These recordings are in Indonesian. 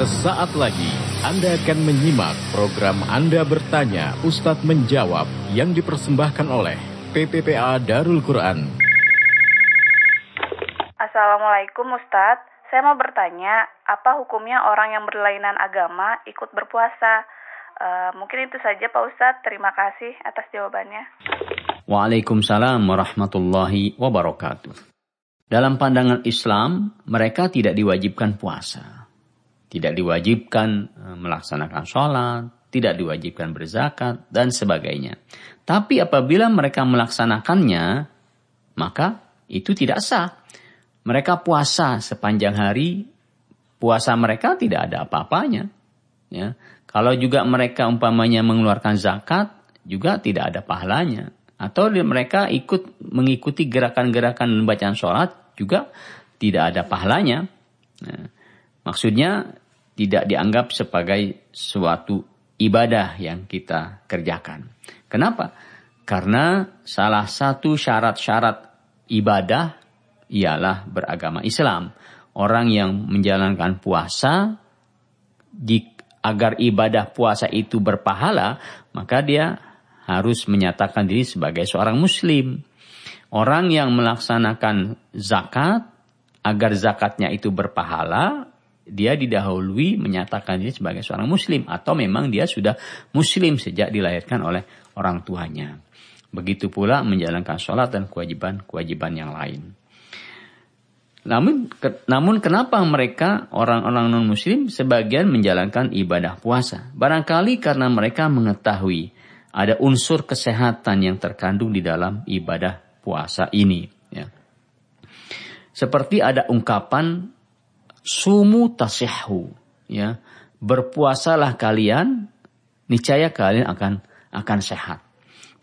Sesaat lagi Anda akan menyimak program Anda bertanya Ustadz menjawab yang dipersembahkan oleh PPPA Darul Quran. Assalamualaikum Ustadz, saya mau bertanya, apa hukumnya orang yang berlainan agama ikut berpuasa? Uh, mungkin itu saja Pak Ustadz, terima kasih atas jawabannya. Waalaikumsalam warahmatullahi wabarakatuh. Dalam pandangan Islam, mereka tidak diwajibkan puasa. Tidak diwajibkan eh, melaksanakan sholat, tidak diwajibkan berzakat, dan sebagainya. Tapi apabila mereka melaksanakannya, maka itu tidak sah. Mereka puasa sepanjang hari, puasa mereka tidak ada apa-apanya. Ya. Kalau juga mereka umpamanya mengeluarkan zakat, juga tidak ada pahalanya. Atau mereka ikut mengikuti gerakan-gerakan bacaan sholat, juga tidak ada pahalanya. Nah, maksudnya tidak dianggap sebagai suatu ibadah yang kita kerjakan. Kenapa? Karena salah satu syarat-syarat ibadah ialah beragama Islam. Orang yang menjalankan puasa, di, agar ibadah puasa itu berpahala, maka dia harus menyatakan diri sebagai seorang muslim. Orang yang melaksanakan zakat agar zakatnya itu berpahala, dia didahului menyatakan diri sebagai seorang muslim atau memang dia sudah muslim sejak dilahirkan oleh orang tuanya. Begitu pula menjalankan sholat dan kewajiban-kewajiban yang lain. Namun, ke, namun kenapa mereka orang-orang non muslim sebagian menjalankan ibadah puasa? Barangkali karena mereka mengetahui ada unsur kesehatan yang terkandung di dalam ibadah puasa ini. Ya. Seperti ada ungkapan sumu tasihhu, ya. Berpuasalah kalian, niscaya kalian akan akan sehat.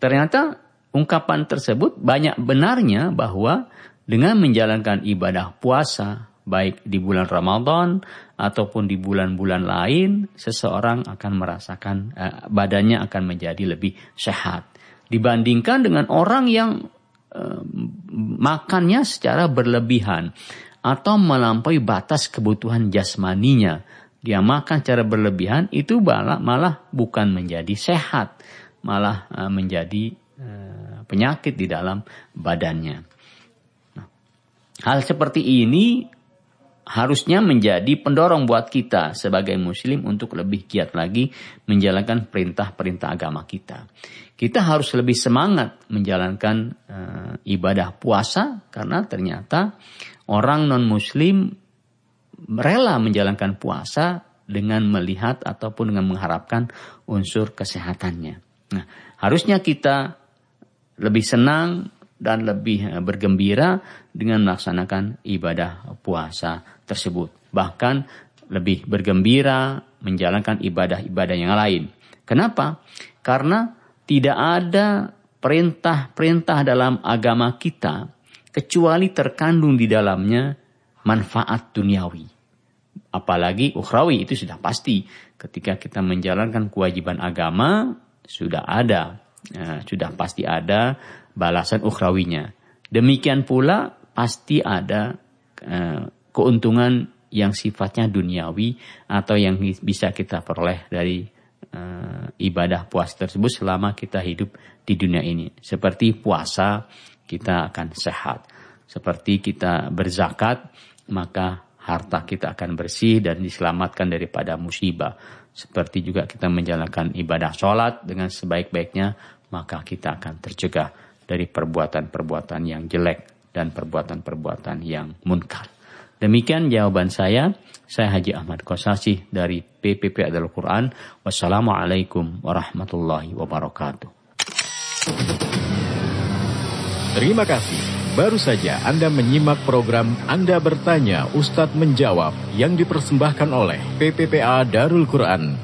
Ternyata ungkapan tersebut banyak benarnya bahwa dengan menjalankan ibadah puasa baik di bulan Ramadan ataupun di bulan-bulan lain seseorang akan merasakan eh, badannya akan menjadi lebih sehat. Dibandingkan dengan orang yang makannya secara berlebihan atau melampaui batas kebutuhan jasmaninya. Dia makan secara berlebihan itu malah, malah bukan menjadi sehat, malah uh, menjadi uh, penyakit di dalam badannya. Nah, hal seperti ini harusnya menjadi pendorong buat kita sebagai muslim untuk lebih giat lagi menjalankan perintah-perintah agama kita kita harus lebih semangat menjalankan uh, ibadah puasa karena ternyata orang non muslim rela menjalankan puasa dengan melihat ataupun dengan mengharapkan unsur kesehatannya. Nah, harusnya kita lebih senang dan lebih eh, bergembira dengan melaksanakan ibadah puasa tersebut. Bahkan lebih bergembira menjalankan ibadah-ibadah yang lain. Kenapa? Karena tidak ada perintah-perintah dalam agama kita kecuali terkandung di dalamnya manfaat duniawi. Apalagi ukhrawi itu sudah pasti. Ketika kita menjalankan kewajiban agama sudah ada, ya, sudah pasti ada balasan ukhrawinya. Demikian pula pasti ada uh, keuntungan yang sifatnya duniawi atau yang bisa kita peroleh dari uh, ibadah puasa tersebut selama kita hidup di dunia ini. Seperti puasa, kita akan sehat. Seperti kita berzakat, maka harta kita akan bersih dan diselamatkan daripada musibah. Seperti juga kita menjalankan ibadah sholat dengan sebaik-baiknya, maka kita akan tercegah dari perbuatan-perbuatan yang jelek dan perbuatan-perbuatan yang munkar. Demikian jawaban saya. Saya Haji Ahmad Kosasi dari PPP Adalah Quran. Wassalamualaikum warahmatullahi wabarakatuh. Terima kasih. Baru saja Anda menyimak program Anda Bertanya Ustadz Menjawab yang dipersembahkan oleh PPPA Darul Quran